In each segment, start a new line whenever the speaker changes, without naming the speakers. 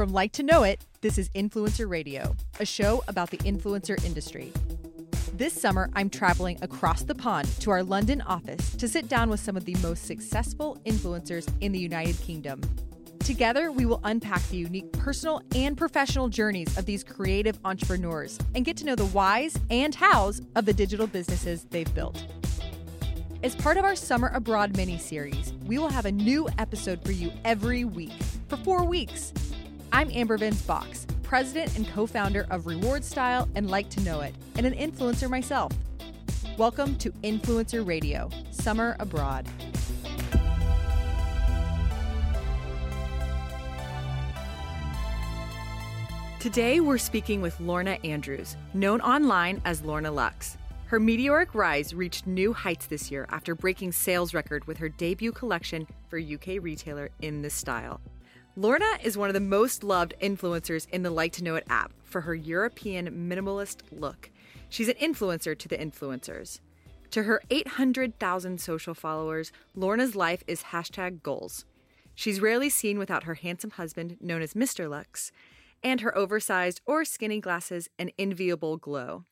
From Like to Know It, this is Influencer Radio, a show about the influencer industry. This summer, I'm traveling across the pond to our London office to sit down with some of the most successful influencers in the United Kingdom. Together, we will unpack the unique personal and professional journeys of these creative entrepreneurs and get to know the whys and hows of the digital businesses they've built. As part of our Summer Abroad mini series, we will have a new episode for you every week for four weeks. I'm Amber Venz Box, president and co founder of Reward Style and Like to Know It, and an influencer myself. Welcome to Influencer Radio Summer Abroad. Today, we're speaking with Lorna Andrews, known online as Lorna Luxe. Her meteoric rise reached new heights this year after breaking sales record with her debut collection for UK retailer In the Style. Lorna is one of the most loved influencers in the Like to Know It app for her European minimalist look. She's an influencer to the influencers. To her 800,000 social followers, Lorna's life is hashtag goals. She's rarely seen without her handsome husband, known as Mr. Luxe, and her oversized or skinny glasses and enviable glow.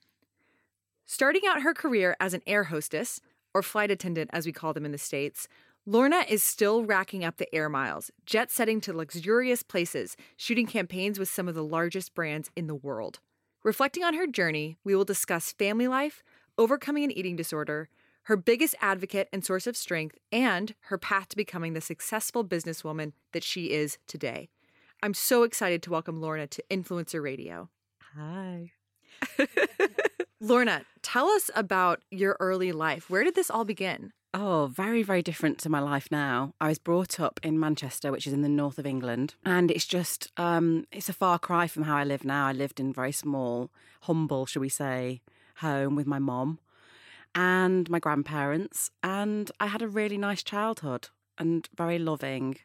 Starting out her career as an air hostess, or flight attendant as we call them in the States, Lorna is still racking up the air miles, jet setting to luxurious places, shooting campaigns with some of the largest brands in the world. Reflecting on her journey, we will discuss family life, overcoming an eating disorder, her biggest advocate and source of strength, and her path to becoming the successful businesswoman that she is today. I'm so excited to welcome Lorna to Influencer Radio.
Hi.
Lorna, tell us about your early life. Where did this all begin?
Oh, very, very different to my life now. I was brought up in Manchester, which is in the north of England, and it's just um, it's a far cry from how I live now. I lived in very small, humble, shall we say, home with my mom and my grandparents, and I had a really nice childhood and very loving,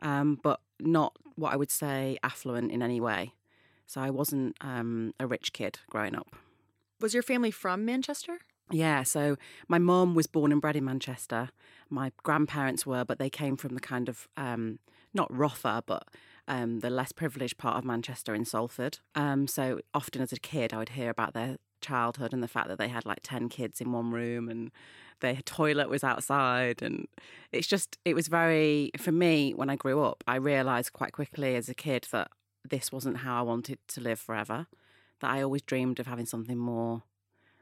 um, but not what I would say affluent in any way. So I wasn't um, a rich kid growing up.
Was your family from Manchester?
Yeah, so my mom was born and bred in Manchester. My grandparents were, but they came from the kind of um, not rougher, but um, the less privileged part of Manchester in Salford. Um, so often as a kid, I would hear about their childhood and the fact that they had like 10 kids in one room and their toilet was outside. And it's just, it was very, for me, when I grew up, I realised quite quickly as a kid that this wasn't how I wanted to live forever, that I always dreamed of having something more.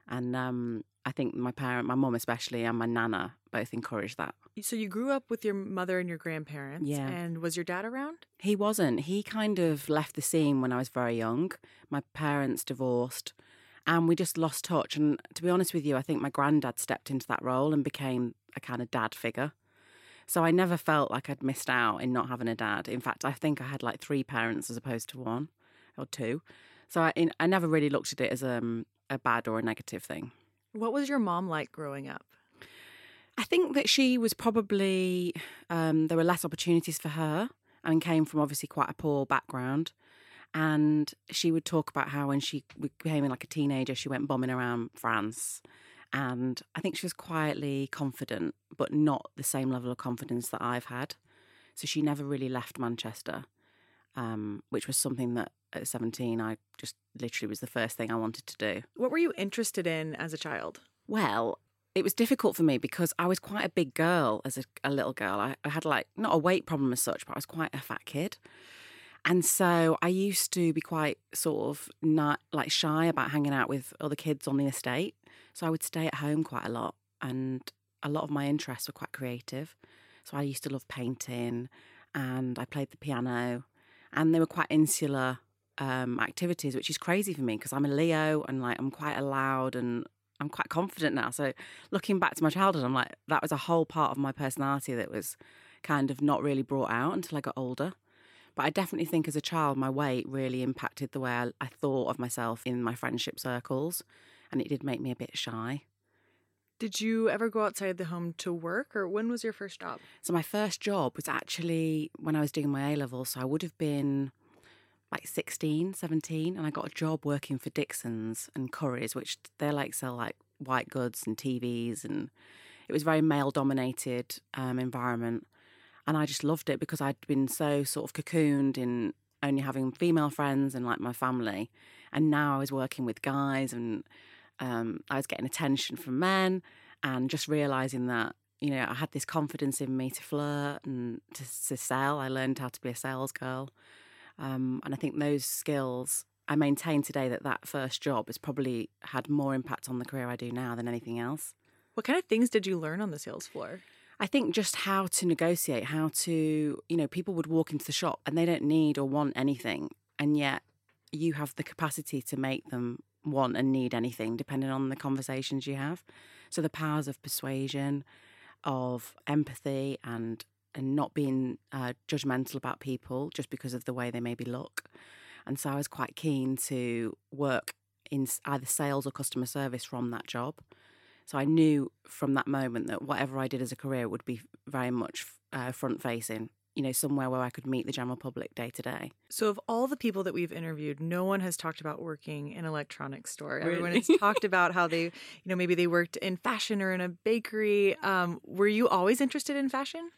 And um, I think my parent, my mum especially, and my nana both encouraged that.
So you grew up with your mother and your grandparents.
Yeah.
And was your dad around?
He wasn't. He kind of left the scene when I was very young. My parents divorced and we just lost touch. And to be honest with you, I think my granddad stepped into that role and became a kind of dad figure. So I never felt like I'd missed out in not having a dad. In fact, I think I had like three parents as opposed to one or two. So I, I never really looked at it as um, a bad or a negative thing.
What was your mom like growing up?
I think that she was probably, um, there were less opportunities for her and came from obviously quite a poor background. And she would talk about how when she became like a teenager, she went bombing around France. And I think she was quietly confident, but not the same level of confidence that I've had. So she never really left Manchester, um, which was something that at 17, I just literally was the first thing I wanted to do.
What were you interested in as a child?
Well, it was difficult for me because I was quite a big girl as a, a little girl. I, I, had like not a weight problem as such, but I was quite a fat kid. And so I used to be quite sort of not like shy about hanging out with other kids on the estate. So I would stay at home quite a lot. And a lot of my interests were quite creative. So I used to love painting and I played the piano. And they were quite insular um, activities, which is crazy for me because I'm a Leo and like I'm quite loud and I'm quite confident now. So looking back to my childhood, I'm like, that was a whole part of my personality that was kind of not really brought out until I got older. But I definitely think as a child, my weight really impacted the way I, I thought of myself in my friendship circles. And it did make me a bit shy.
Did you ever go outside the home to work, or when was your first job?
So, my first job was actually when I was doing my A levels. So, I would have been like 16, 17, and I got a job working for Dixon's and Curry's, which they're like sell like white goods and TVs. And it was very male dominated um, environment. And I just loved it because I'd been so sort of cocooned in only having female friends and like my family. And now I was working with guys and um, I was getting attention from men and just realizing that, you know, I had this confidence in me to flirt and to, to sell. I learned how to be a sales girl. Um, and I think those skills I maintain today that that first job has probably had more impact on the career I do now than anything else.
What kind of things did you learn on the sales floor?
I think just how to negotiate, how to, you know, people would walk into the shop and they don't need or want anything. And yet you have the capacity to make them want and need anything depending on the conversations you have. So the powers of persuasion, of empathy, and and not being uh, judgmental about people just because of the way they maybe look. And so I was quite keen to work in either sales or customer service from that job. So I knew from that moment that whatever I did as a career would be very much uh, front facing, you know, somewhere where I could meet the general public day to day.
So, of all the people that we've interviewed, no one has talked about working in an electronics store.
Really?
Everyone has talked about how they, you know, maybe they worked in fashion or in a bakery. Um, were you always interested in fashion?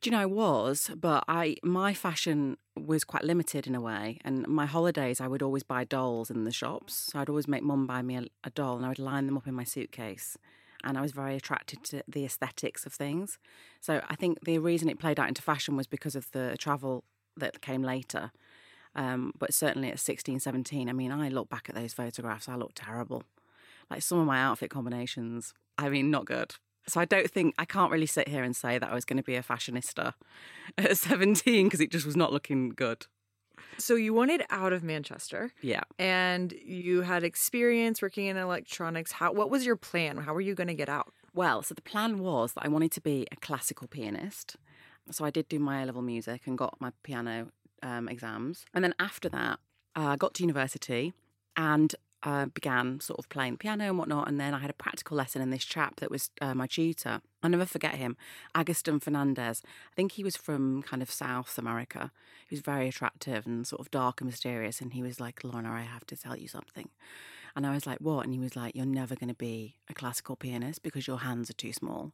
Do you know I was, but I my fashion was quite limited in a way. And my holidays, I would always buy dolls in the shops. So I'd always make mum buy me a, a doll, and I would line them up in my suitcase. And I was very attracted to the aesthetics of things. So I think the reason it played out into fashion was because of the travel that came later. Um, but certainly at 16, 17, I mean, I look back at those photographs, I look terrible. Like some of my outfit combinations, I mean, not good. So I don't think I can't really sit here and say that I was going to be a fashionista at 17 because it just was not looking good.
So you wanted out of Manchester.
Yeah.
And you had experience working in electronics. How what was your plan? How were you going to get out?
Well, so the plan was that I wanted to be a classical pianist. So I did do my A level music and got my piano um, exams. And then after that, uh, I got to university and uh, began sort of playing piano and whatnot. And then I had a practical lesson in this chap that was uh, my tutor. I'll never forget him, Agustin Fernandez. I think he was from kind of South America. He was very attractive and sort of dark and mysterious. And he was like, Lorna, I have to tell you something. And I was like, what? And he was like, you're never going to be a classical pianist because your hands are too small.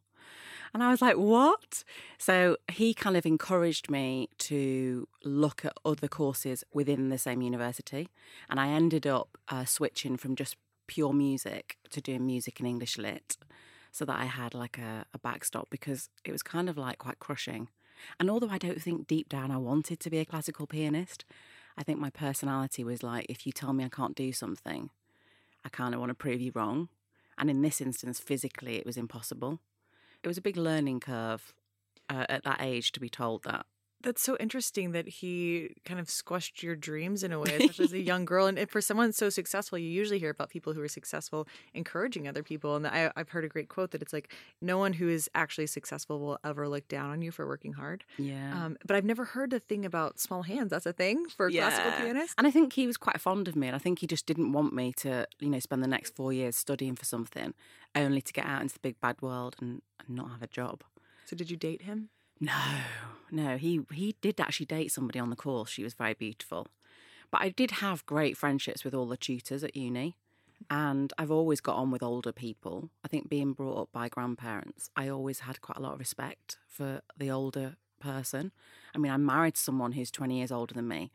And I was like, what? So he kind of encouraged me to look at other courses within the same university. And I ended up uh, switching from just pure music to doing music and English lit so that I had like a, a backstop because it was kind of like quite crushing. And although I don't think deep down I wanted to be a classical pianist, I think my personality was like, if you tell me I can't do something, I kind of want to prove you wrong. And in this instance, physically, it was impossible it was a big learning curve uh, at that age to be told that.
That's so interesting that he kind of squashed your dreams in a way, especially as a young girl. And for someone so successful, you usually hear about people who are successful encouraging other people. And I, have heard a great quote that it's like, no one who is actually successful will ever look down on you for working hard.
Yeah. Um,
but I've never heard a thing about small hands. That's a thing for a yeah. classical pianist.
And I think he was quite fond of me. And I think he just didn't want me to, you know, spend the next four years studying for something only to get out into the big bad world and, and not have a job.
So did you date him?
No, no. He he did actually date somebody on the course. She was very beautiful. But I did have great friendships with all the tutors at uni. And I've always got on with older people. I think being brought up by grandparents, I always had quite a lot of respect for the older person. I mean, I'm married someone who's 20 years older than me.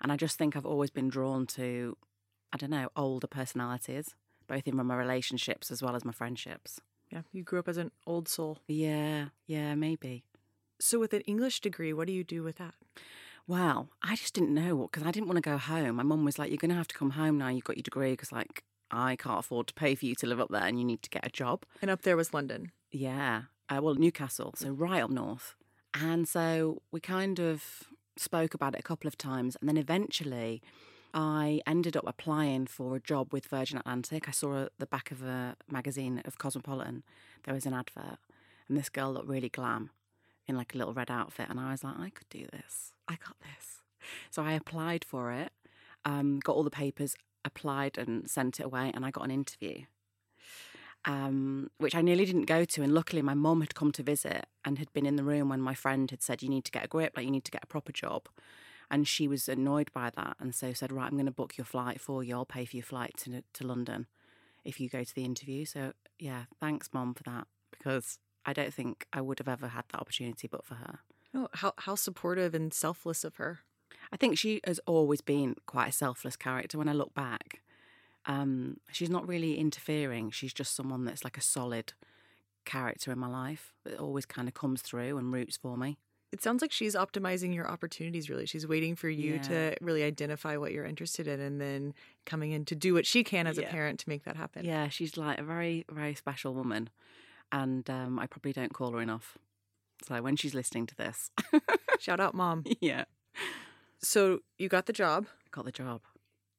And I just think I've always been drawn to, I don't know, older personalities, both in my relationships as well as my friendships.
Yeah, you grew up as an old soul.
Yeah, yeah, maybe.
So, with an English degree, what do you do with that?
Well, I just didn't know what because I didn't want to go home. My mum was like, "You're going to have to come home now. You've got your degree because, like, I can't afford to pay for you to live up there, and you need to get a job."
And up there was London.
Yeah, uh, well, Newcastle, so right up north. And so we kind of spoke about it a couple of times, and then eventually, I ended up applying for a job with Virgin Atlantic. I saw the back of a magazine of Cosmopolitan. There was an advert, and this girl looked really glam in like a little red outfit. And I was like, I could do this. I got this. So I applied for it, um, got all the papers, applied and sent it away, and I got an interview. Um, which I nearly didn't go to. And luckily, my mum had come to visit and had been in the room when my friend had said, You need to get a grip, like, you need to get a proper job. And she was annoyed by that. And so said, Right, I'm going to book your flight for you. I'll pay for your flight to, to London if you go to the interview. So, yeah, thanks, mom, for that because I don't think I would have ever had that opportunity but for her.
Oh, how how supportive and selfless of her.
I think she has always been quite a selfless character when I look back. Um, she's not really interfering. She's just someone that's like a solid character in my life that always kind of comes through and roots for me.
It sounds like she's optimizing your opportunities, really. She's waiting for you
Yeah.
to really identify what you're interested in and then coming in to do what she can as a parent to make that happen.
Yeah, she's like a very, very special woman. And um, I probably don't call her enough. So when she's listening to this,
Shout out, mom.
yeah,
So you got the job.
got the job.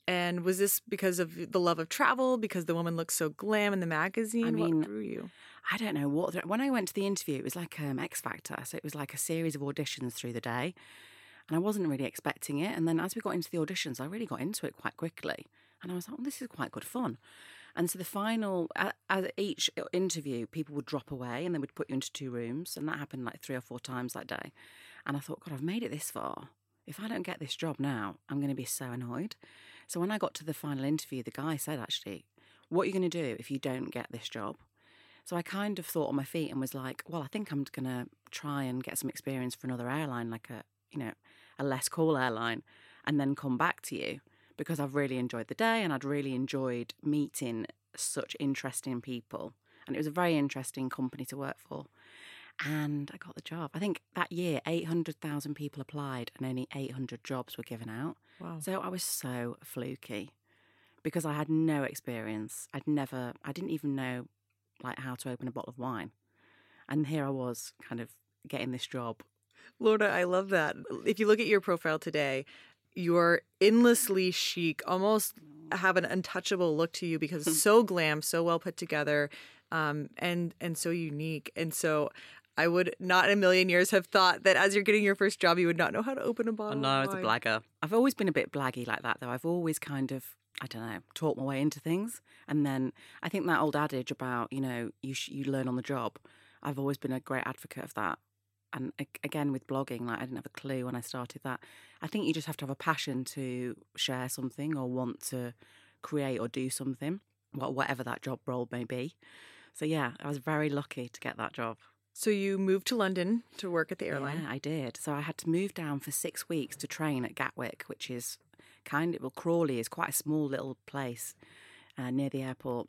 And was this because of the love of travel? Because the woman looks so glam in the magazine?
I mean,
what drew you?
I don't know what. When I went to the interview, it was like um, X Factor. So it was like a series of auditions through the day. And I wasn't really expecting it. And then as we got into the auditions, I really got into it quite quickly. And I was like, oh, this is quite good fun. And so the final, at, at each interview, people would drop away and they would put you into two rooms. And that happened like three or four times that day. And I thought, God, I've made it this far. If I don't get this job now, I'm going to be so annoyed. So when I got to the final interview, the guy said, actually, what are you going to do if you don't get this job? So I kind of thought on my feet and was like, well, I think I'm going to try and get some experience for another airline, like a, you know, a less cool airline, and then come back to you because I've really enjoyed the day and I'd really enjoyed meeting such interesting people. And it was a very interesting company to work for. And I got the job. I think that year, 800,000 people applied and only 800 jobs were given out.
Wow.
So I was so fluky because I had no experience. I'd never, I didn't even know like how to open a bottle of wine. And here I was kind of getting this job.
Lorna, I love that. If you look at your profile today, you're endlessly chic, almost have an untouchable look to you because it's so glam, so well put together, um, and and so unique. And so I would not in a million years have thought that as you're getting your first job, you would not know how to open a
I
bottle.
know I
of
was a blagger. I've always been a bit blaggy like that, though. I've always kind of, I don't know, taught my way into things. And then I think that old adage about, you know, you sh- you learn on the job. I've always been a great advocate of that. And again, with blogging, like I didn't have a clue when I started that. I think you just have to have a passion to share something or want to create or do something, whatever that job role may be. So yeah, I was very lucky to get that job.
So you moved to London to work at the airline.
Yeah, I did. So I had to move down for six weeks to train at Gatwick, which is kind of, well, Crawley is quite a small little place uh, near the airport.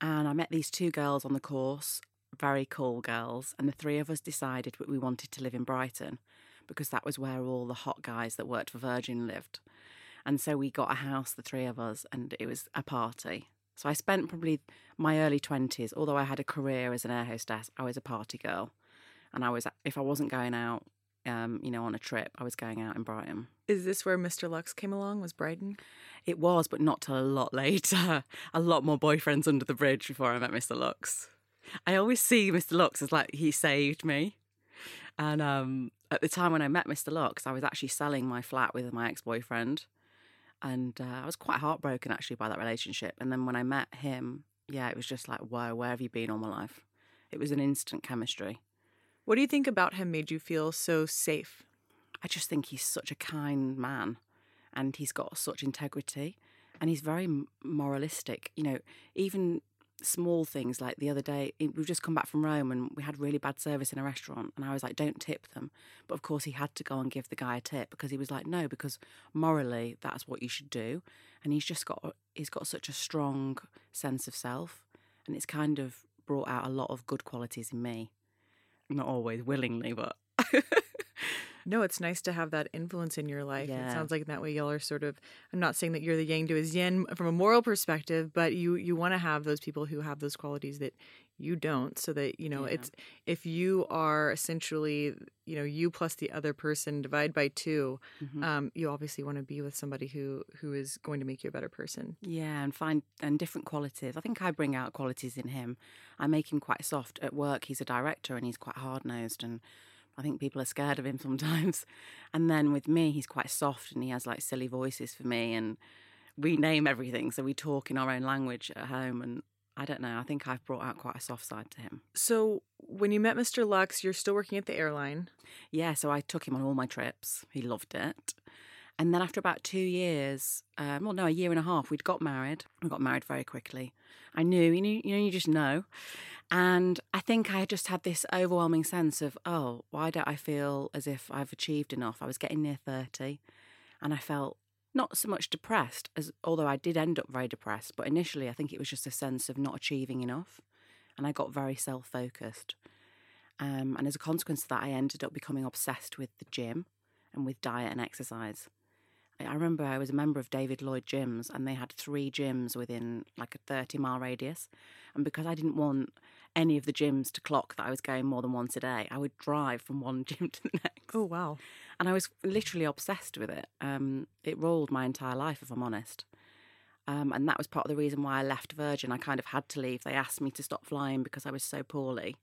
And I met these two girls on the course, very cool girls. And the three of us decided that we wanted to live in Brighton because that was where all the hot guys that worked for Virgin lived. And so we got a house, the three of us, and it was a party. So I spent probably my early 20s, although I had a career as an air hostess, I was a party girl. And I was, if I wasn't going out, um, you know, on a trip, I was going out in Brighton.
Is this where Mr. Luxe came along? Was Brighton?
It was, but not till a lot later. a lot more boyfriends under the bridge before I met Mr. Luxe. I always see Mr. Luxe as like he saved me. And um, at the time when I met Mr. Luxe, I was actually selling my flat with my ex boyfriend. And uh, I was quite heartbroken actually by that relationship. And then when I met him, yeah, it was just like, whoa, where have you been all my life? It was an instant chemistry.
What do you think about him made you feel so safe?
I just think he's such a kind man and he's got such integrity and he's very moralistic. You know, even small things like the other day, we've just come back from Rome and we had really bad service in a restaurant and I was like, don't tip them. But of course, he had to go and give the guy a tip because he was like, no, because morally, that's what you should do. And he's just got, he's got such a strong sense of self and it's kind of brought out a lot of good qualities in me. Not always willingly, but.
No, it's nice to have that influence in your life. It sounds like in that way y'all are sort of I'm not saying that you're the yang to his yin from a moral perspective, but you you want to have those people who have those qualities that you don't so that, you know,
Yeah.
it's if you are essentially, you know, you plus the other person divide by 2,
Mhm.
um, you obviously want to be with somebody who who is going to make you a better person.
Yeah, and find and different qualities. I think I bring out qualities in him. I make him quite soft at work. He's a director and he's quite hard nosed, and I think people are scared of him sometimes. And then with me, he's quite soft and he has like silly voices for me, and we name everything, so we talk in our own language at home. And I don't know. I think I've brought out quite a soft side to him.
So, when you met Mr. Luxe, you're still working at the airline.
Yeah, so I took him on all my trips. He loved it. And then after about two years, um, well, no, a year and a half, we'd got married. We got married very quickly. I knew, you know, you know, you just know. And I think I just had this overwhelming sense of, oh, why don't I feel as if I've achieved enough? I was getting near 30. And I felt not so much depressed as although I did end up very depressed, but initially I think it was just a sense of not achieving enough. And I got very self focused. Um, and as a consequence of that, I ended up becoming obsessed with the gym and with diet and exercise. I remember I was a member of David Lloyd Gyms, and they had three gyms within like a 30 mile radius. And because I didn't want any of the gyms to clock that I was going more than once a day, I would drive from one gym to the next.
Oh, wow.
And I was literally obsessed with it. Um, it ruled my entire life, if I'm honest. Um, and that was part of the reason why I left Virgin. I kind of had to leave. They asked me to stop flying because I was so poorly.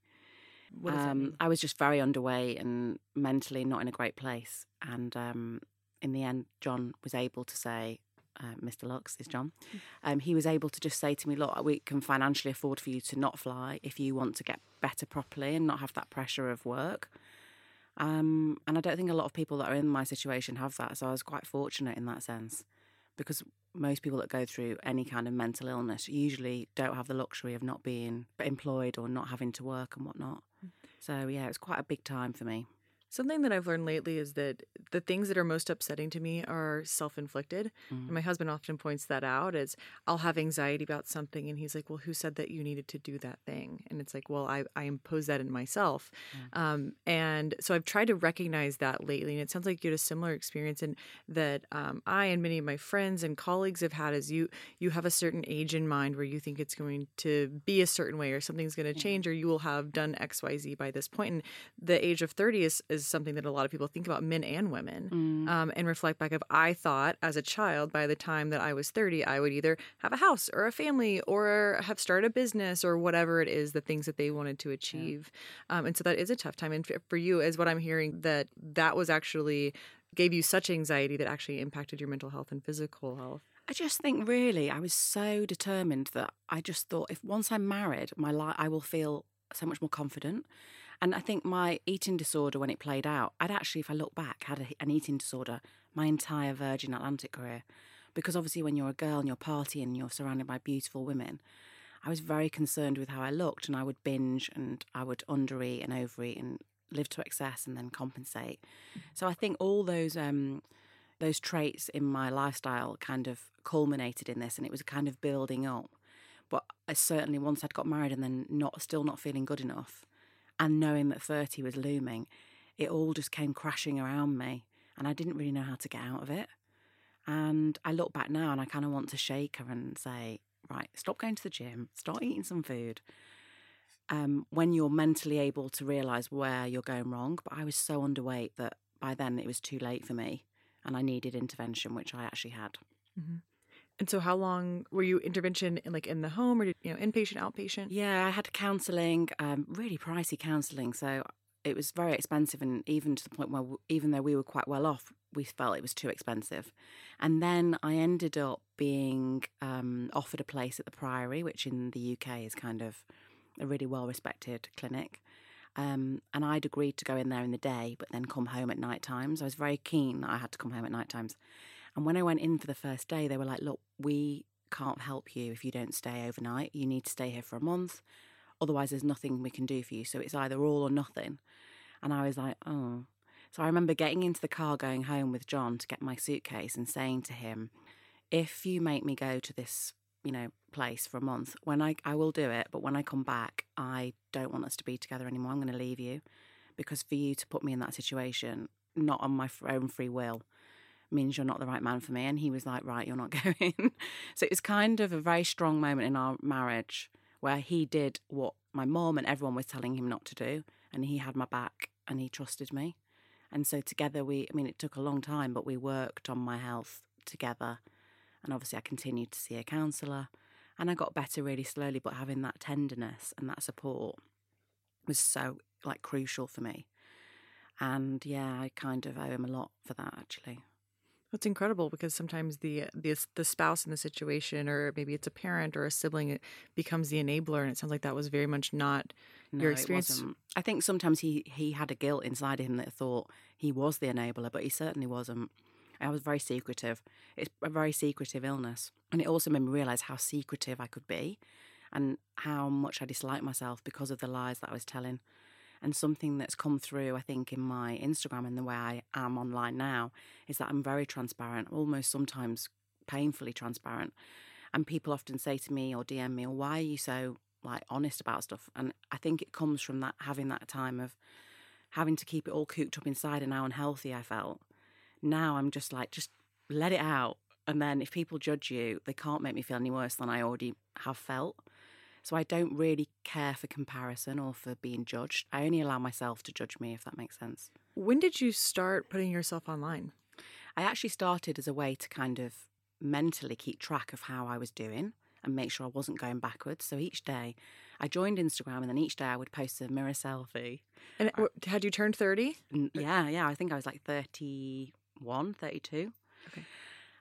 Um. I was just very underweight and mentally not in a great place. And um, in the end, John was able to say, uh, Mr. Luxe is John.
Mm.
Um, he was able to just say to me, "Look, we can financially afford for you to not fly if you want to get better properly and not have that pressure of work." Um, and I don't think a lot of people that are in my situation have that. So I was quite fortunate in that sense, because most people that go through any kind of mental illness usually don't have the luxury of not being employed or not having to work and whatnot. So yeah, it was quite a big time for me.
Something that I've learned lately is that the things that are most upsetting to me are self inflicted.
Mm.
And my husband often points that out as I'll have anxiety about something and he's like, Well, who said that you needed to do that thing? And it's like, Well, I, I impose that in myself. Um, and so I've tried to recognize that lately. And it sounds like you had a similar experience and that um, I and many of my friends and colleagues have had is you you have a certain age in mind where you think it's going to be a certain way or something's going to change or you will have done XYZ by this point. And the age of 30 is, is something that a lot of people think about, men and women,
Mm.
um, and reflect back of I thought as a child by the time that I was 30, I would either have a house or a family or have started a business or whatever it is, the things that they wanted to achieve. Um, and so that is a tough time. And for you, is what I'm hearing, that that was actually gave you such anxiety that actually impacted your mental health and physical health.
I just think really I was so determined that I just thought if once I'm married, my life I will feel so much more confident. And I think my eating disorder, when it played out, I'd actually, if I look back, had a, an eating disorder my entire Virgin Atlantic career. Because obviously, when you're a girl and you're partying and you're surrounded by beautiful women, I was very concerned with how I looked and I would binge and I would undereat and overeat and live to excess and then compensate. So I think all those um, those traits in my lifestyle kind of culminated in this and it was kind of building up. But I certainly once I'd got married and then not still not feeling good enough and knowing that 30 was looming, it all just came crashing around me and I didn't really know how to get out of it. And I look back now and I kind of want to shake her and say, right, stop going to the gym, start eating some food. Um, when you're mentally able to realize where you're going wrong. But I was so underweight that by then it was too late for me and I needed intervention, which I actually had.
And so, how long were you intervention in, like in the home or did, you know inpatient, outpatient?
Yeah, I had counselling, um, really pricey counselling. So it was very expensive, and even to the point where, even though we were quite well off, we felt it was too expensive. And then I ended up being um, offered a place at the Priory, which in the UK is kind of a really well respected clinic. Um, and I'd agreed to go in there in the day, but then come home at night times. I was very keen that I had to come home at night times. And when I went in for the first day, they were like, look, we can't help you if you don't stay overnight. You need to stay here for a month. Otherwise, there's nothing we can do for you. So it's either all or nothing. And I was like, oh. So I remember getting into the car going home with John to get my suitcase and saying to him, if you make me go to this, you know, place for a month, when I, I will do it, but when I come back, I don't want us to be together anymore. I'm going to leave you because for you to put me in that situation, not on my own free will, means you're not the right man for me. And he was like, right, you're not going. so it was kind of a very strong moment in our marriage where he did what my mom and everyone was telling him not to do. And he had my back and he trusted me. And so together we, I mean, it took a long time, but we worked on my health together. And obviously I continued to see a counsellor and I got better really slowly, but having that tenderness and that support was so like crucial for me. And yeah, I kind of owe him a lot for that actually.
That's incredible because sometimes the the the spouse in the situation, or maybe it's a parent or a sibling, it becomes the enabler, and it sounds like that was very much not
No,
your experience.
I think sometimes he he had a guilt inside of him that thought he was the enabler, but he certainly wasn't. I was very secretive. It's a very secretive illness, and it also made me realize how secretive I could be, and how much I disliked myself because of the lies that I was telling. And something that's come through, I think, in my Instagram and the way I am online now is that I'm very transparent, almost sometimes painfully transparent. And people often say to me or DM me, why are you so like honest about stuff? And I think it comes from that having that time of having to keep it all cooped up inside and how unhealthy I felt. Now I'm just like, just let it out. And then if people judge you, they can't make me feel any worse than I already have felt. So I don't really care for comparison or for being judged. I only allow myself to judge me, if that makes sense.
When did you start putting yourself online?
I actually started as a way to kind of mentally keep track of how I was doing and make sure I wasn't going backwards. So each day I joined Instagram and then each day I would post a mirror selfie.
And had you turned 30?
Yeah, yeah. I think I was like 31, 32. Okay.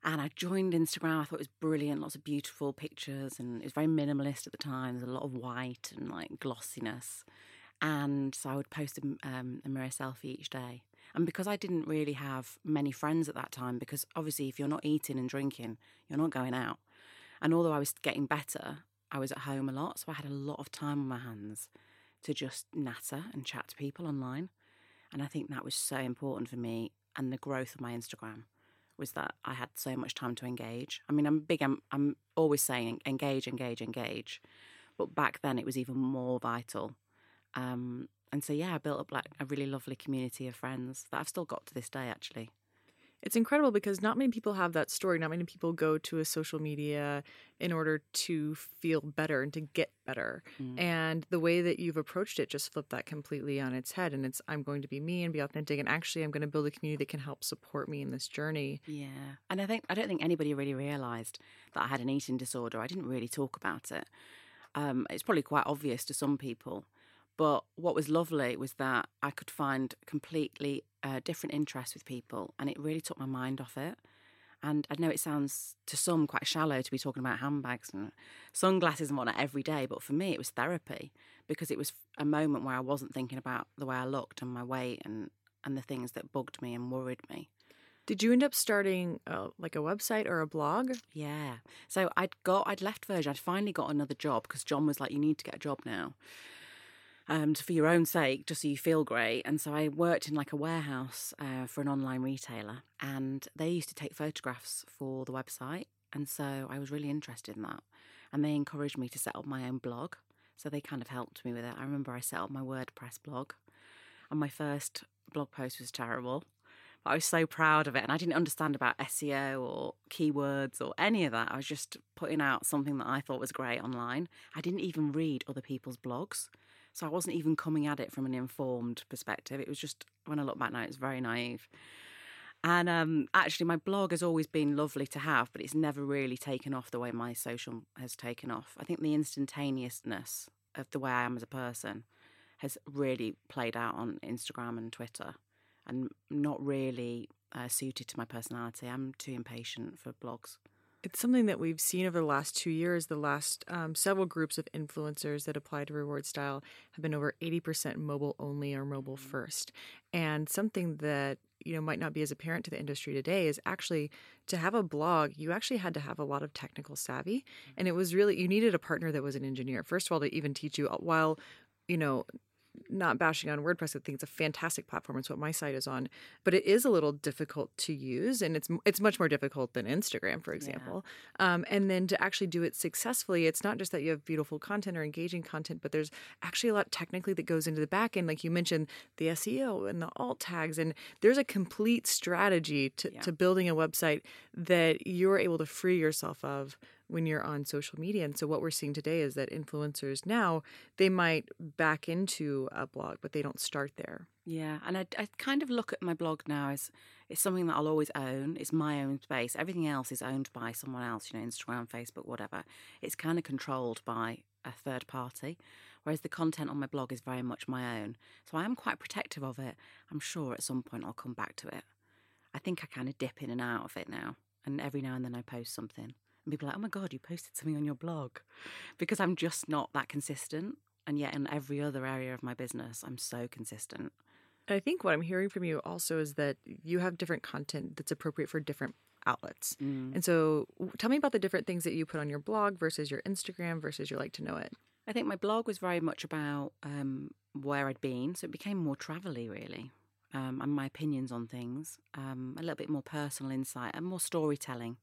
And I joined Instagram. I thought it was brilliant, lots of beautiful pictures, and it was very minimalist at the time. There's a lot of white and like glossiness. And so I would post a, um, a mirror selfie each day. And because I didn't really have many friends at that time, because obviously if you're not eating and drinking, you're not going out. And although I was getting better, I was at home a lot. So I had a lot of time on my hands to just natter and chat to people online. And I think that was so important for me and the growth of my Instagram was that I had so much time to engage. I mean, I'm big, I'm, I'm always saying engage, engage, engage. But back then it was even more vital. Um, and so, yeah, I built up like a really lovely community of friends that I've still got to this day, actually.
It's incredible because not many people have that story. Not many people go to a social media in order to feel better and to get better. Mm. And the way that you've approached it just flipped that completely on its head. And it's, I'm going to be me and be authentic. And actually, I'm going to build a community that can help support me in this journey.
Yeah. And I think, I don't think anybody really realized that I had an eating disorder. I didn't really talk about it. Um, it's probably quite obvious to some people. But what was lovely was that I could find completely uh, different interests with people, and it really took my mind off it. And I know it sounds to some quite shallow to be talking about handbags and sunglasses and whatnot every day, but for me it was therapy because it was a moment where I wasn't thinking about the way I looked and my weight and, and the things that bugged me and worried me.
Did you end up starting uh, like a website or a blog?
Yeah. So I'd got, I'd left Virgin. I'd finally got another job because John was like, "You need to get a job now." Um, for your own sake, just so you feel great. And so I worked in like a warehouse uh, for an online retailer, and they used to take photographs for the website. And so I was really interested in that. And they encouraged me to set up my own blog. So they kind of helped me with it. I remember I set up my WordPress blog, and my first blog post was terrible. But I was so proud of it, and I didn't understand about SEO or keywords or any of that. I was just putting out something that I thought was great online. I didn't even read other people's blogs. So I wasn't even coming at it from an informed perspective. It was just, when I look back now, it's very naive. And um, actually, my blog has always been lovely to have, but it's never really taken off the way my social has taken off. I think the instantaneousness of the way I am as a person has really played out on Instagram and Twitter and not really uh, suited to my personality. I'm too impatient for blogs.
It's something that we've seen over the last two years. The last um, several groups of influencers that apply to reward style have been over 80% mobile only or mobile mm-hmm. first. And something that you know might not be as apparent to the industry today is actually to have a blog you actually had to have a lot of technical savvy mm-hmm. and it was really you needed a partner that was an engineer first of all to even teach you uh, while you know not bashing on WordPress. I think it's a fantastic platform. It's what my site is on, but it is a little difficult to use, and it's it's much more difficult than Instagram, for example. Yeah. Um, and then to actually do it successfully, it's not just that you have beautiful content or engaging content, but there's actually a lot technically that goes into the back end. Like you mentioned, the SEO and the alt tags, and there's a complete strategy to, yeah. to building a website that you're able to free yourself of when you're on social media. And so what we're seeing today is that influencers now they might back into a blog, but they don't start there.
Yeah, and I, I kind of look at my blog now as it's something that I'll always own. It's my own space. Everything else is owned by someone else. You know, Instagram, Facebook, whatever. It's kind of controlled by a third party. Whereas the content on my blog is very much my own. So I am quite protective of it. I'm sure at some point I'll come back to it. I think I kind of dip in and out of it now. And every now and then I post something and people are like, oh my God, you posted something on your blog. Because I'm just not that consistent. And yet, in every other area of my business, I'm so consistent.
I think what I'm hearing from you also is that you have different content that's appropriate for different outlets. Mm. And so tell me about the different things that you put on your blog versus your Instagram versus your like to know it.
I think my blog was very much about um, where I'd been, so it became more travelly, really, um, and my opinions on things, um, a little bit more personal insight and more storytelling.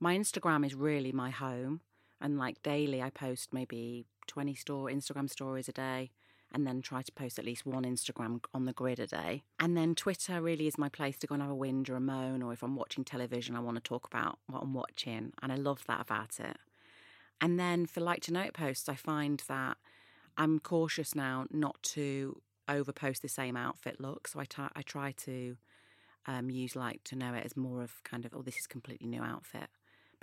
My Instagram is really my home, and like daily, I post maybe twenty store Instagram stories a day, and then try to post at least one Instagram on the grid a day. And then Twitter really is my place to go and have a whinge or a moan, or if I'm watching television, I want to talk about what I'm watching, and I love that about it. And then for like to note posts, I find that I'm cautious now not to overpost the same outfit look. So I, t- I try to um, use like to know it as more of kind of, oh, this is completely new outfit.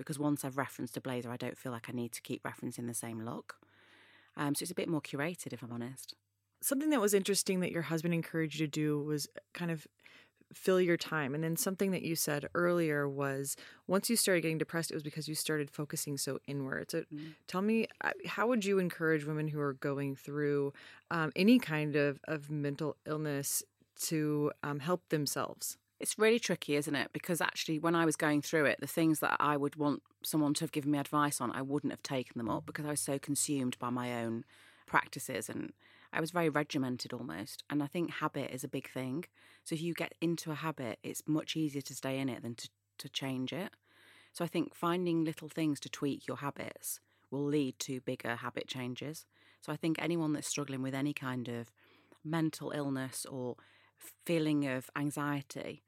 Because once I've referenced a blazer, I don't feel like I need to keep referencing the same look. Um, so it's a bit more curated, if I'm honest.
Something that was interesting that your husband encouraged you to do was kind of fill your time. And then something that you said earlier was once you started getting depressed, it was because you started focusing so inward. So mm. tell me, uh, how would you encourage women who are going through um, any kind of, of mental illness to um, help themselves?
It's really tricky, isn't it? Because actually, when I was going through it, the things that I would want someone to have given me advice on, I wouldn't have taken them up because I was so consumed by my own practices and I was very regimented almost. And I think habit is a big thing. So if you get into a habit, it's much easier to stay in it than to, to change it. So I think finding little things to tweak your habits will lead to bigger habit changes. So I think anyone that's struggling with any kind of mental illness or feeling of anxiety,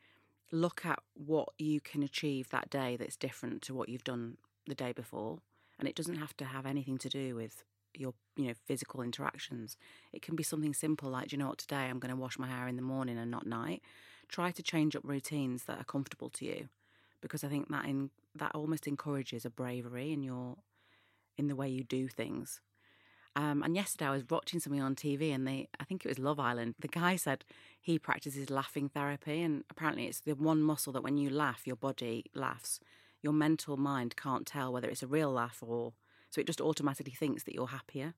look at what you can achieve that day that's different to what you've done the day before. And it doesn't have to have anything to do with your you know physical interactions. It can be something simple like, do you know what, today I'm going to wash my hair in the morning and not night. Try to change up routines that are comfortable to you, because I think that in that almost encourages a bravery in your in the way you do things. Um, and yesterday I was watching something on TV, and they I think it was Love Island. The guy said he practices laughing therapy, and apparently it's the one muscle that when you laugh, your body laughs. Your mental mind can't tell whether it's a real laugh or so it just automatically thinks that you're happier.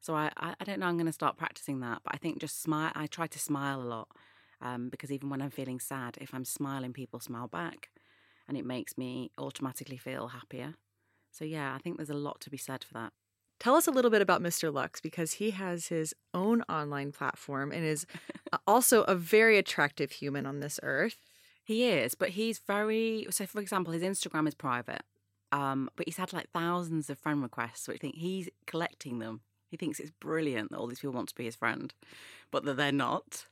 So I, I, I don't know, I'm going to start practicing that. But I think just smile, I try to smile a lot um, because even when I'm feeling sad, if I'm smiling, people smile back and it makes me automatically feel happier. So yeah, I think there's a lot to be said for that.
Tell us a little bit about Mr. Luxe because he has his own online platform and is also a very attractive human on this earth.
He is, but he's very so for example, his Instagram is private. Um, but he's had like thousands of friend requests. which I think he's collecting them. He thinks it's brilliant that all these people want to be his friend, but that they're not.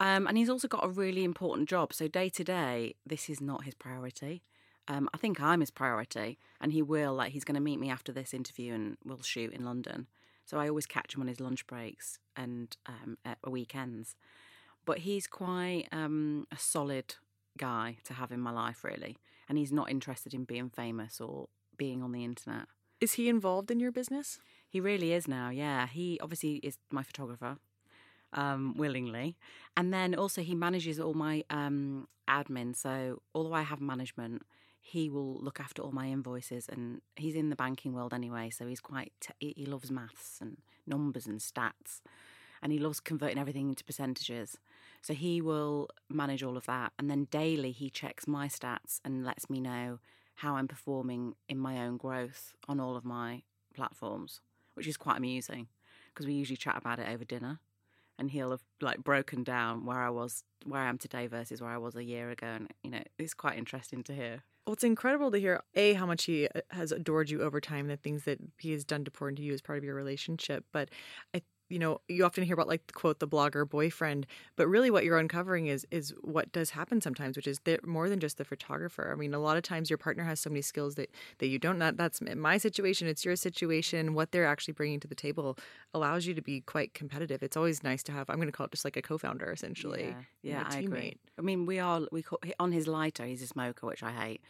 Um, and he's also got a really important job. So day to day, this is not his priority. Um, I think I'm his priority, and he will like he's going to meet me after this interview, and we'll shoot in London. So I always catch him on his lunch breaks and um, at weekends. But he's quite um, a solid guy to have in my life, really. And he's not interested in being famous or being on the internet.
Is he involved in your business?
He really is now, yeah. He obviously is my photographer, um, willingly. And then also he manages all my um, admin. So although I have management, he will look after all my invoices and he's in the banking world anyway so he's quite he loves maths and numbers and stats and he loves converting everything into percentages. So he will manage all of that. And then daily, he checks my stats and lets me know how I'm performing in my own growth on all of my platforms, which is quite amusing because we usually chat about it over dinner. And he'll have like broken down where I was, where I am today versus where I was a year ago. And, you know, it's quite interesting to hear.
Well, it's incredible to hear a how much he uh, has adored you over time, the things that he has done to pour into you as part of your relationship. But I you know you often hear about like quote the blogger boyfriend but really what you're uncovering is is what does happen sometimes which is that more than just the photographer. I mean a lot of times your partner has so many skills that that you don't not that's my situation it's your situation what they're actually bringing to the table allows you to be quite competitive. It's always nice to have i'm going to call it just like a co-founder essentially
yeah, yeah i agree. i mean we are we call, on his lighter he's a smoker which i hate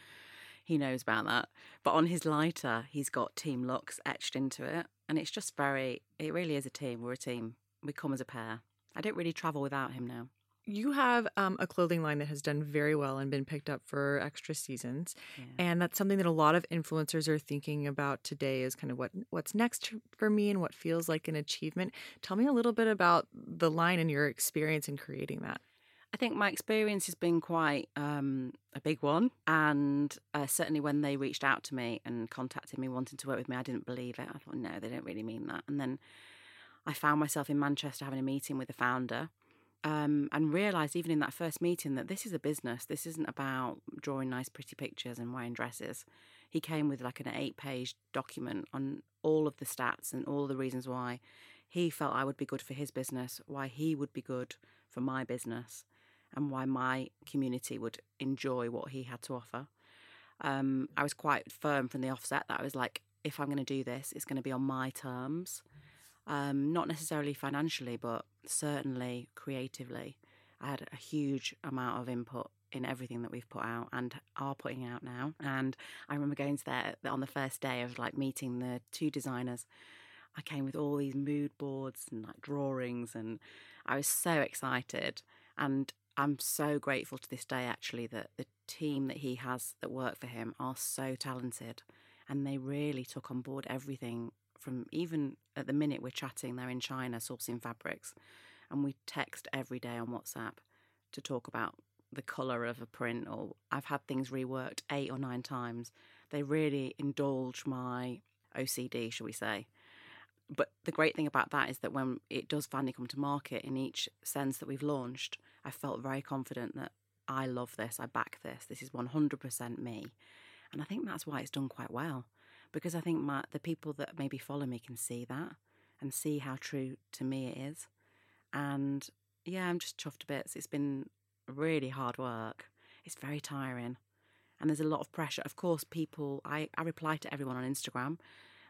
he knows about that. But on his lighter, he's got Team Luxe etched into it. And it's just very, it really is a team. We're a team. We come as a pair. I don't really travel without him now.
You have um, a clothing line that has done very well and been picked up for extra seasons, yeah. and that's something that a lot of influencers are thinking about today. Is kind of what what's next for me and what feels like an achievement. Tell me a little bit about the line and your experience in creating that.
I think my experience has been quite um, a big one. And uh, certainly when they reached out to me and contacted me wanting to work with me, I didn't believe it. I thought, no, they don't really mean that. And then I found myself in Manchester having a meeting with the founder um, and realised even in that first meeting that this is a business. This isn't about drawing nice, pretty pictures and wearing dresses. He came with like an eight page document on all of the stats and all the reasons why he felt I would be good for his business, why he would be good for my business and why my community would enjoy what he had to offer. Um, I was quite firm from the offset that I was like, if I'm going to do this, it's going to be on my terms, um, not necessarily financially, but certainly creatively. I had a huge amount of input in everything that we've put out and are putting out now. And I remember going to there on the first day of like meeting the two designers. I came with all these mood boards and like drawings, and I was so excited. And I'm so grateful to this day, actually, that the team that he has that work for him are so talented and they really took on board everything from even at the minute we're chatting, they're in China sourcing fabrics. And we text every day on WhatsApp to talk about the colour of a print, or I've had things reworked eight or nine times. They really indulge my OCD, shall we say. But the great thing about that is that when it does finally come to market in each sense that we've launched, I felt very confident that I love this, I back this, this is 100% me. And I think that's why it's done quite well because I think my, the people that maybe follow me can see that and see how true to me it is. And yeah, I'm just chuffed to bits. It's been really hard work. It's very tiring. And there's a lot of pressure. Of course, people, I, I reply to everyone on Instagram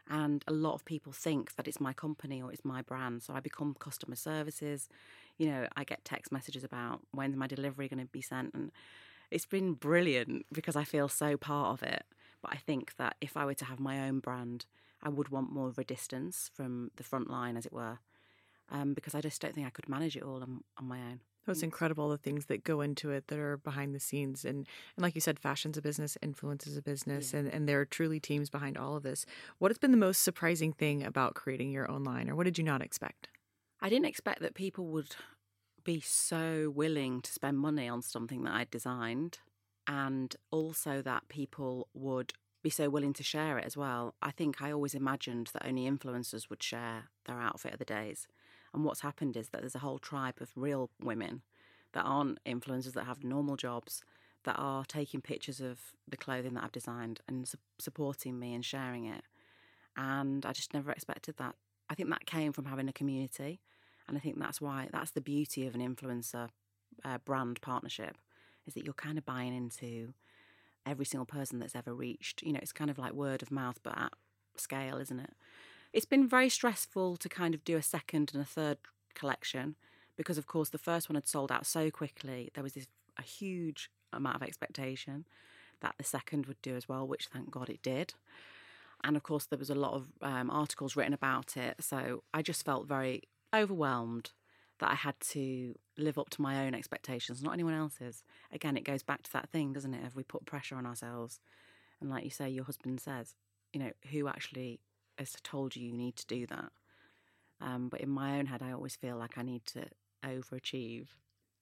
and a lot of people think that it's my company or it's my brand. So I become customer services. You know, I get text messages about when's my delivery going to be sent. And it's been brilliant because I feel so part of it. But I think that if I were to have my own brand, I would want more of a distance from the front line, as it were, um, because I just don't think I could manage it all on, on my own.
It's incredible the things that go into it that are behind the scenes. And, and like you said, fashion's a business, influence is a business, yeah. and, and there are truly teams behind all of this. What has been the most surprising thing about creating your own line, or what did you not expect?
I didn't expect that people would be so willing to spend money on something that I'd designed, and also that people would be so willing to share it as well. I think I always imagined that only influencers would share their outfit of the days. And what's happened is that there's a whole tribe of real women that aren't influencers that have normal jobs that are taking pictures of the clothing that I've designed and su- supporting me and sharing it. And I just never expected that. I think that came from having a community. And I think that's why that's the beauty of an influencer uh, brand partnership is that you're kind of buying into every single person that's ever reached. You know, it's kind of like word of mouth, but at scale, isn't it? It's been very stressful to kind of do a second and a third collection because, of course, the first one had sold out so quickly. There was this a huge amount of expectation that the second would do as well, which thank God it did. And of course, there was a lot of um, articles written about it. So I just felt very overwhelmed that I had to live up to my own expectations, not anyone else's. Again, it goes back to that thing, doesn't it? If we put pressure on ourselves, and like you say, your husband says, you know, who actually has told you you need to do that. Um, but in my own head, I always feel like I need to overachieve.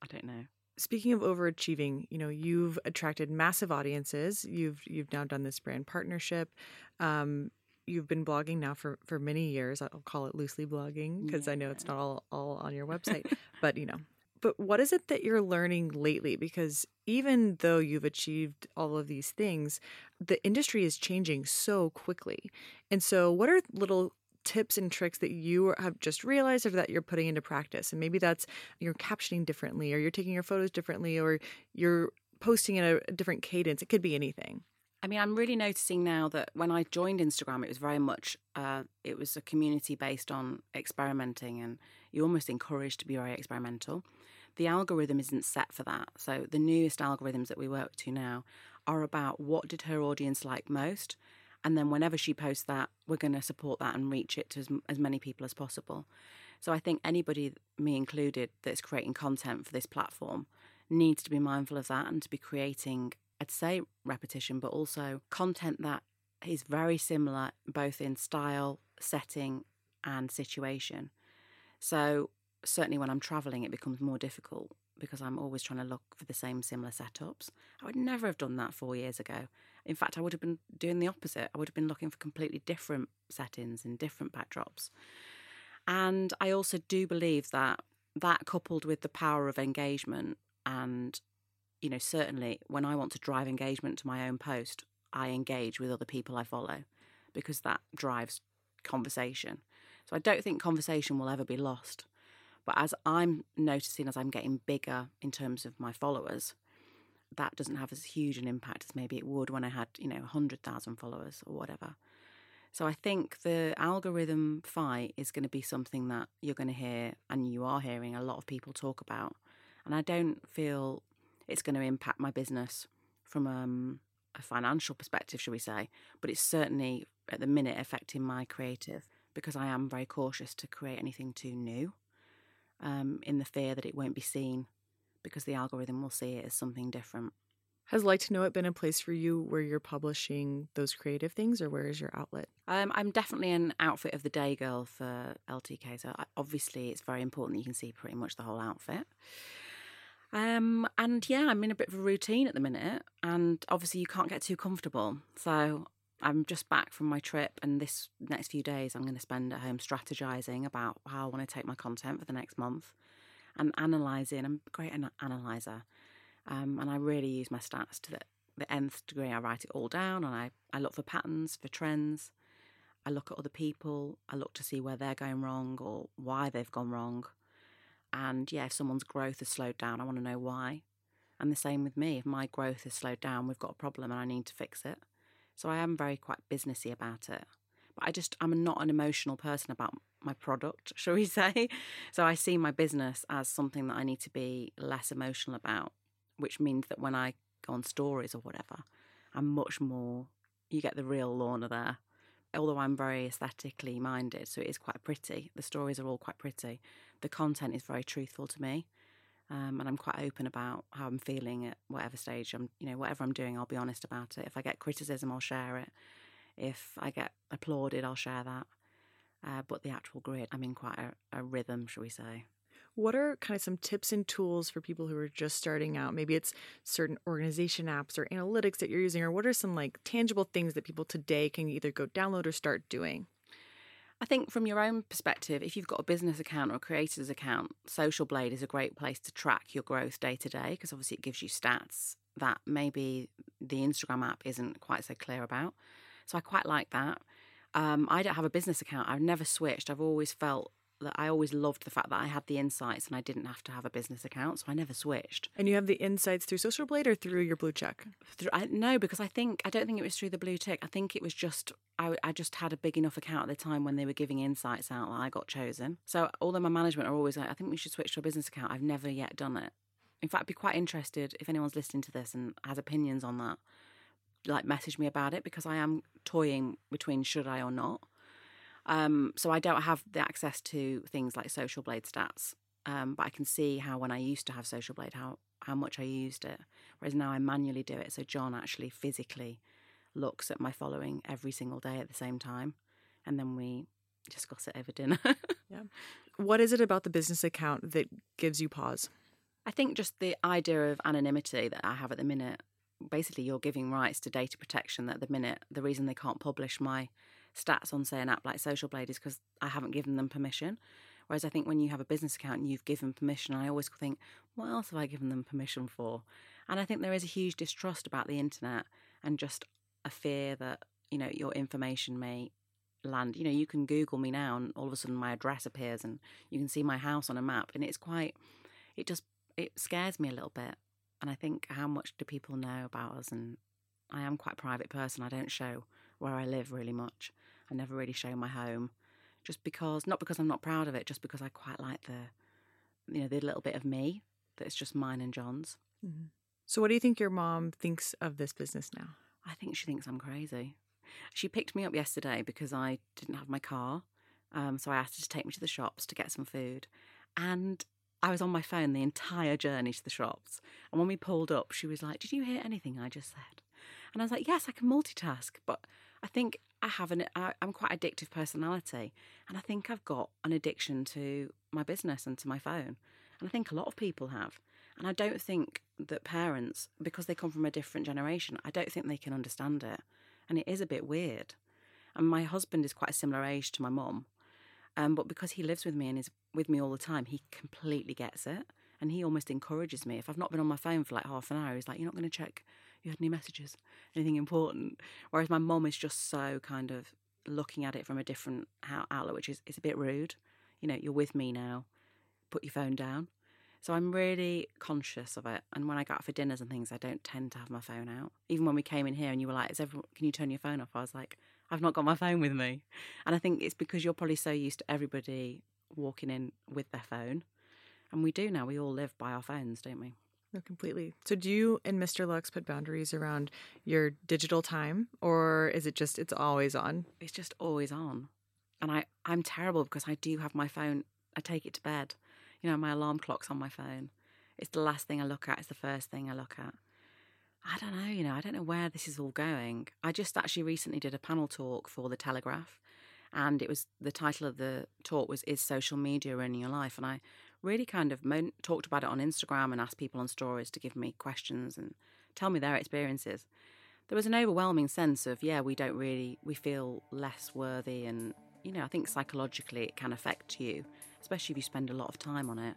I don't know.
Speaking of overachieving, you know, you've attracted massive audiences. You've you've now done this brand partnership. Um, you've been blogging now for for many years. I'll call it loosely blogging because yeah. I know it's not all all on your website, but you know, but what is it that you're learning lately? Because even though you've achieved all of these things, the industry is changing so quickly. And so, what are little tips and tricks that you have just realized or that you're putting into practice? And maybe that's you're captioning differently, or you're taking your photos differently, or you're posting in a different cadence. It could be anything.
I mean, I'm really noticing now that when I joined Instagram, it was very much uh, it was a community based on experimenting, and you're almost encouraged to be very experimental. The algorithm isn't set for that. So the newest algorithms that we work to now are about what did her audience like most, and then whenever she posts that, we're going to support that and reach it to as, as many people as possible. So I think anybody, me included, that's creating content for this platform needs to be mindful of that and to be creating I'd say repetition, but also content that is very similar both in style, setting, and situation. So, certainly when I'm traveling, it becomes more difficult because I'm always trying to look for the same similar setups. I would never have done that four years ago. In fact, I would have been doing the opposite. I would have been looking for completely different settings and different backdrops. And I also do believe that that coupled with the power of engagement and you know certainly when I want to drive engagement to my own post, I engage with other people I follow because that drives conversation. So I don't think conversation will ever be lost. But as I'm noticing as I'm getting bigger in terms of my followers, that doesn't have as huge an impact as maybe it would when I had, you know, 100,000 followers or whatever. So I think the algorithm fight is going to be something that you're going to hear and you are hearing a lot of people talk about. And I don't feel it's going to impact my business from um, a financial perspective, should we say, but it's certainly at the minute affecting my creative because I am very cautious to create anything too new um, in the fear that it won't be seen because the algorithm will see it as something different.
Has Like to Know It been a place for you where you're publishing those creative things, or where is your outlet?
Um, I'm definitely an outfit of the day girl for LTK, so I, obviously it's very important that you can see pretty much the whole outfit. Um, and yeah, I'm in a bit of a routine at the minute, and obviously you can't get too comfortable. So I'm just back from my trip, and this next few days I'm going to spend at home strategizing about how I want to take my content for the next month and analysing. I'm a great an- analyzer, um, and I really use my stats to the, the nth degree. I write it all down, and I, I look for patterns, for trends. I look at other people. I look to see where they're going wrong or why they've gone wrong. And yeah, if someone's growth has slowed down, I want to know why. And the same with me. If my growth has slowed down, we've got a problem and I need to fix it. So I am very quite businessy about it. But I just, I'm not an emotional person about my product, shall we say. So I see my business as something that I need to be less emotional about, which means that when I go on stories or whatever, I'm much more, you get the real Lorna there. Although I'm very aesthetically minded, so it is quite pretty. The stories are all quite pretty. The content is very truthful to me. Um, and I'm quite open about how I'm feeling at whatever stage I'm, you know, whatever I'm doing, I'll be honest about it. If I get criticism, I'll share it. If I get applauded, I'll share that. Uh, but the actual grid, I'm in quite a, a rhythm, shall we say.
What are kind of some tips and tools for people who are just starting out? Maybe it's certain organization apps or analytics that you're using, or what are some like tangible things that people today can either go download or start doing?
I think from your own perspective, if you've got a business account or a creator's account, Social Blade is a great place to track your growth day to day because obviously it gives you stats that maybe the Instagram app isn't quite so clear about. So I quite like that. Um, I don't have a business account. I've never switched. I've always felt that I always loved the fact that I had the insights and I didn't have to have a business account, so I never switched.
And you have the insights through Social Blade or through your blue check?
Through, I, no, because I think I don't think it was through the blue tick. I think it was just I, I just had a big enough account at the time when they were giving insights out that I got chosen. So although my management are always like, I think we should switch to a business account, I've never yet done it. In fact, I'd be quite interested if anyone's listening to this and has opinions on that. Like message me about it because I am toying between should I or not. Um, so I don't have the access to things like Social Blade stats, um, but I can see how when I used to have Social Blade, how how much I used it. Whereas now I manually do it. So John actually physically looks at my following every single day at the same time, and then we discuss it over dinner.
yeah. What is it about the business account that gives you pause?
I think just the idea of anonymity that I have at the minute. Basically, you're giving rights to data protection. That at the minute, the reason they can't publish my stats on, say, an app like Social Blade is because I haven't given them permission. Whereas I think when you have a business account and you've given permission, I always think, what else have I given them permission for? And I think there is a huge distrust about the internet and just a fear that, you know, your information may land. You know, you can Google me now and all of a sudden my address appears and you can see my house on a map. And it's quite, it just, it scares me a little bit. And I think, how much do people know about us? And I am quite a private person. I don't show where I live really much. I never really show my home, just because not because I'm not proud of it, just because I quite like the, you know, the little bit of me that's just mine and John's.
Mm-hmm. So, what do you think your mom thinks of this business now?
I think she thinks I'm crazy. She picked me up yesterday because I didn't have my car, um, so I asked her to take me to the shops to get some food, and I was on my phone the entire journey to the shops. And when we pulled up, she was like, "Did you hear anything I just said?" And I was like, yes, I can multitask, but I think I have an, I, I'm quite addictive personality. And I think I've got an addiction to my business and to my phone. And I think a lot of people have. And I don't think that parents, because they come from a different generation, I don't think they can understand it. And it is a bit weird. And my husband is quite a similar age to my mum. Um, but because he lives with me and is with me all the time, he completely gets it. And he almost encourages me. If I've not been on my phone for like half an hour, he's like, You're not going to check you had any messages, anything important. Whereas my mom is just so kind of looking at it from a different outlet, which is, is a bit rude. You know, you're with me now, put your phone down. So I'm really conscious of it. And when I go out for dinners and things, I don't tend to have my phone out. Even when we came in here and you were like, everyone, can you turn your phone off? I was like, I've not got my phone with me. And I think it's because you're probably so used to everybody walking in with their phone. And we do now. We all live by our phones, don't we?
No, completely. So, do you and Mr. Luxe put boundaries around your digital time, or is it just it's always on?
It's just always on, and I I'm terrible because I do have my phone. I take it to bed. You know, my alarm clock's on my phone. It's the last thing I look at. It's the first thing I look at. I don't know. You know, I don't know where this is all going. I just actually recently did a panel talk for the Telegraph, and it was the title of the talk was "Is social media ruining your life?" And I really kind of talked about it on Instagram and asked people on stories to give me questions and tell me their experiences. There was an overwhelming sense of, yeah, we don't really, we feel less worthy. And, you know, I think psychologically it can affect you, especially if you spend a lot of time on it.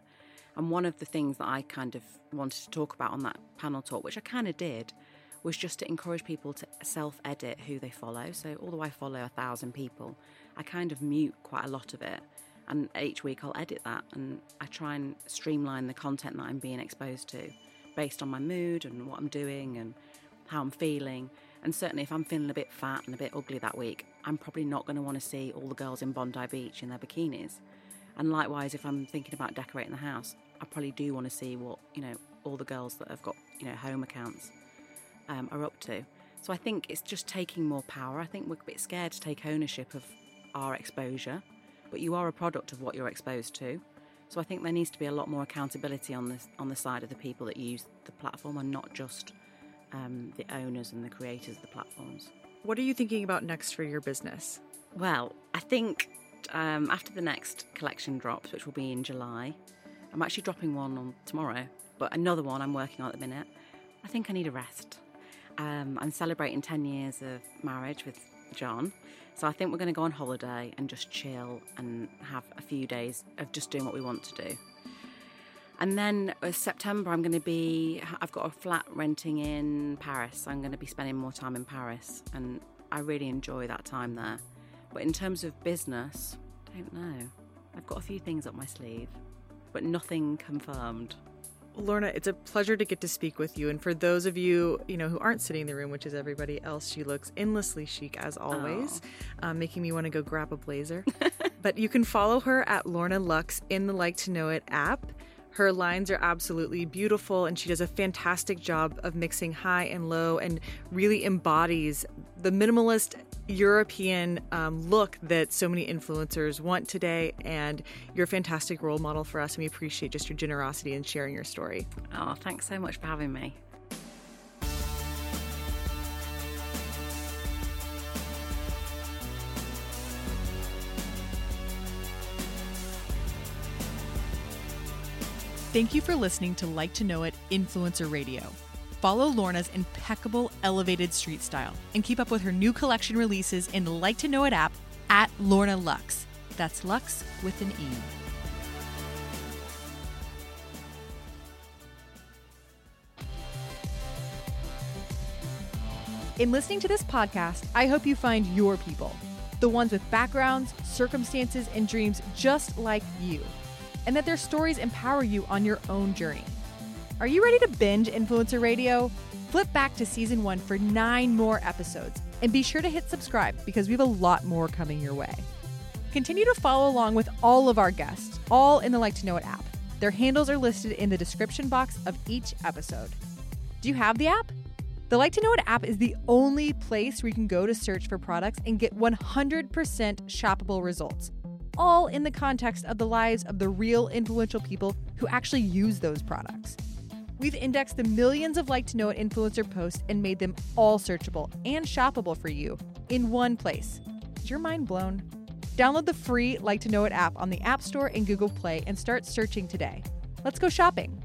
And one of the things that I kind of wanted to talk about on that panel talk, which I kind of did, was just to encourage people to self edit who they follow. So, although I follow a thousand people, I kind of mute quite a lot of it and each week I'll edit that and I try and streamline the content that I'm being exposed to based on my mood and what I'm doing and how I'm feeling. And certainly, if I'm feeling a bit fat and a bit ugly that week, I'm probably not going to want to see all the girls in Bondi Beach in their bikinis. And likewise, if I'm thinking about decorating the house, I probably do want to see what you know all the girls that have got you know home accounts um, are up to. So I think it's just taking more power. I think we're a bit scared to take ownership of our exposure but you are a product of what you're exposed to. So I think there needs to be a lot more accountability on the on the side of the people that use the platform, and not just um, the owners and the creators of the platforms.
What are you thinking about next for your business?
Well, I think um, after the next collection drops, which will be in July, I'm actually dropping one on tomorrow, but another one I'm working on at the minute. I think I need a rest. Um, I'm celebrating 10 years of marriage with John, so I think we're going to go on holiday and just chill and have a few days of just doing what we want to do. And then uh, September, I'm going to be, I've got a flat renting in Paris. I'm going to be spending more time in Paris and I really enjoy that time there. But in terms of business, I don't know. I've got a few things up my sleeve, but nothing confirmed.
Lorna, it's a pleasure to get to speak with you. And for those of you, you know, who aren't sitting in the room, which is everybody else, she looks endlessly chic as always, um, making me want to go grab a blazer. but you can follow her at Lorna Luxe in the Like to Know It app. Her lines are absolutely beautiful, and she does a fantastic job of mixing high and low and really embodies the minimalist European um, look that so many influencers want today. And you're a fantastic role model for us, and we appreciate just your generosity and sharing your story.
Oh, thanks so much for having me.
Thank you for listening to Like to Know It Influencer Radio. Follow Lorna's impeccable elevated street style and keep up with her new collection releases in the Like to Know It app at Lorna Luxe. That's Lux with an E. In listening to this podcast, I hope you find your people, the ones with backgrounds, circumstances, and dreams just like you and that their stories empower you on your own journey. Are you ready to binge Influencer Radio? Flip back to season one for nine more episodes and be sure to hit subscribe because we have a lot more coming your way. Continue to follow along with all of our guests, all in the Like to Know It app. Their handles are listed in the description box of each episode. Do you have the app? The Like to Know It app is the only place where you can go to search for products and get 100% shoppable results all in the context of the lives of the real influential people who actually use those products. We've indexed the millions of like to know it influencer posts and made them all searchable and shoppable for you in one place. Is your mind blown? Download the free Like to Know It app on the App Store and Google Play and start searching today. Let's go shopping.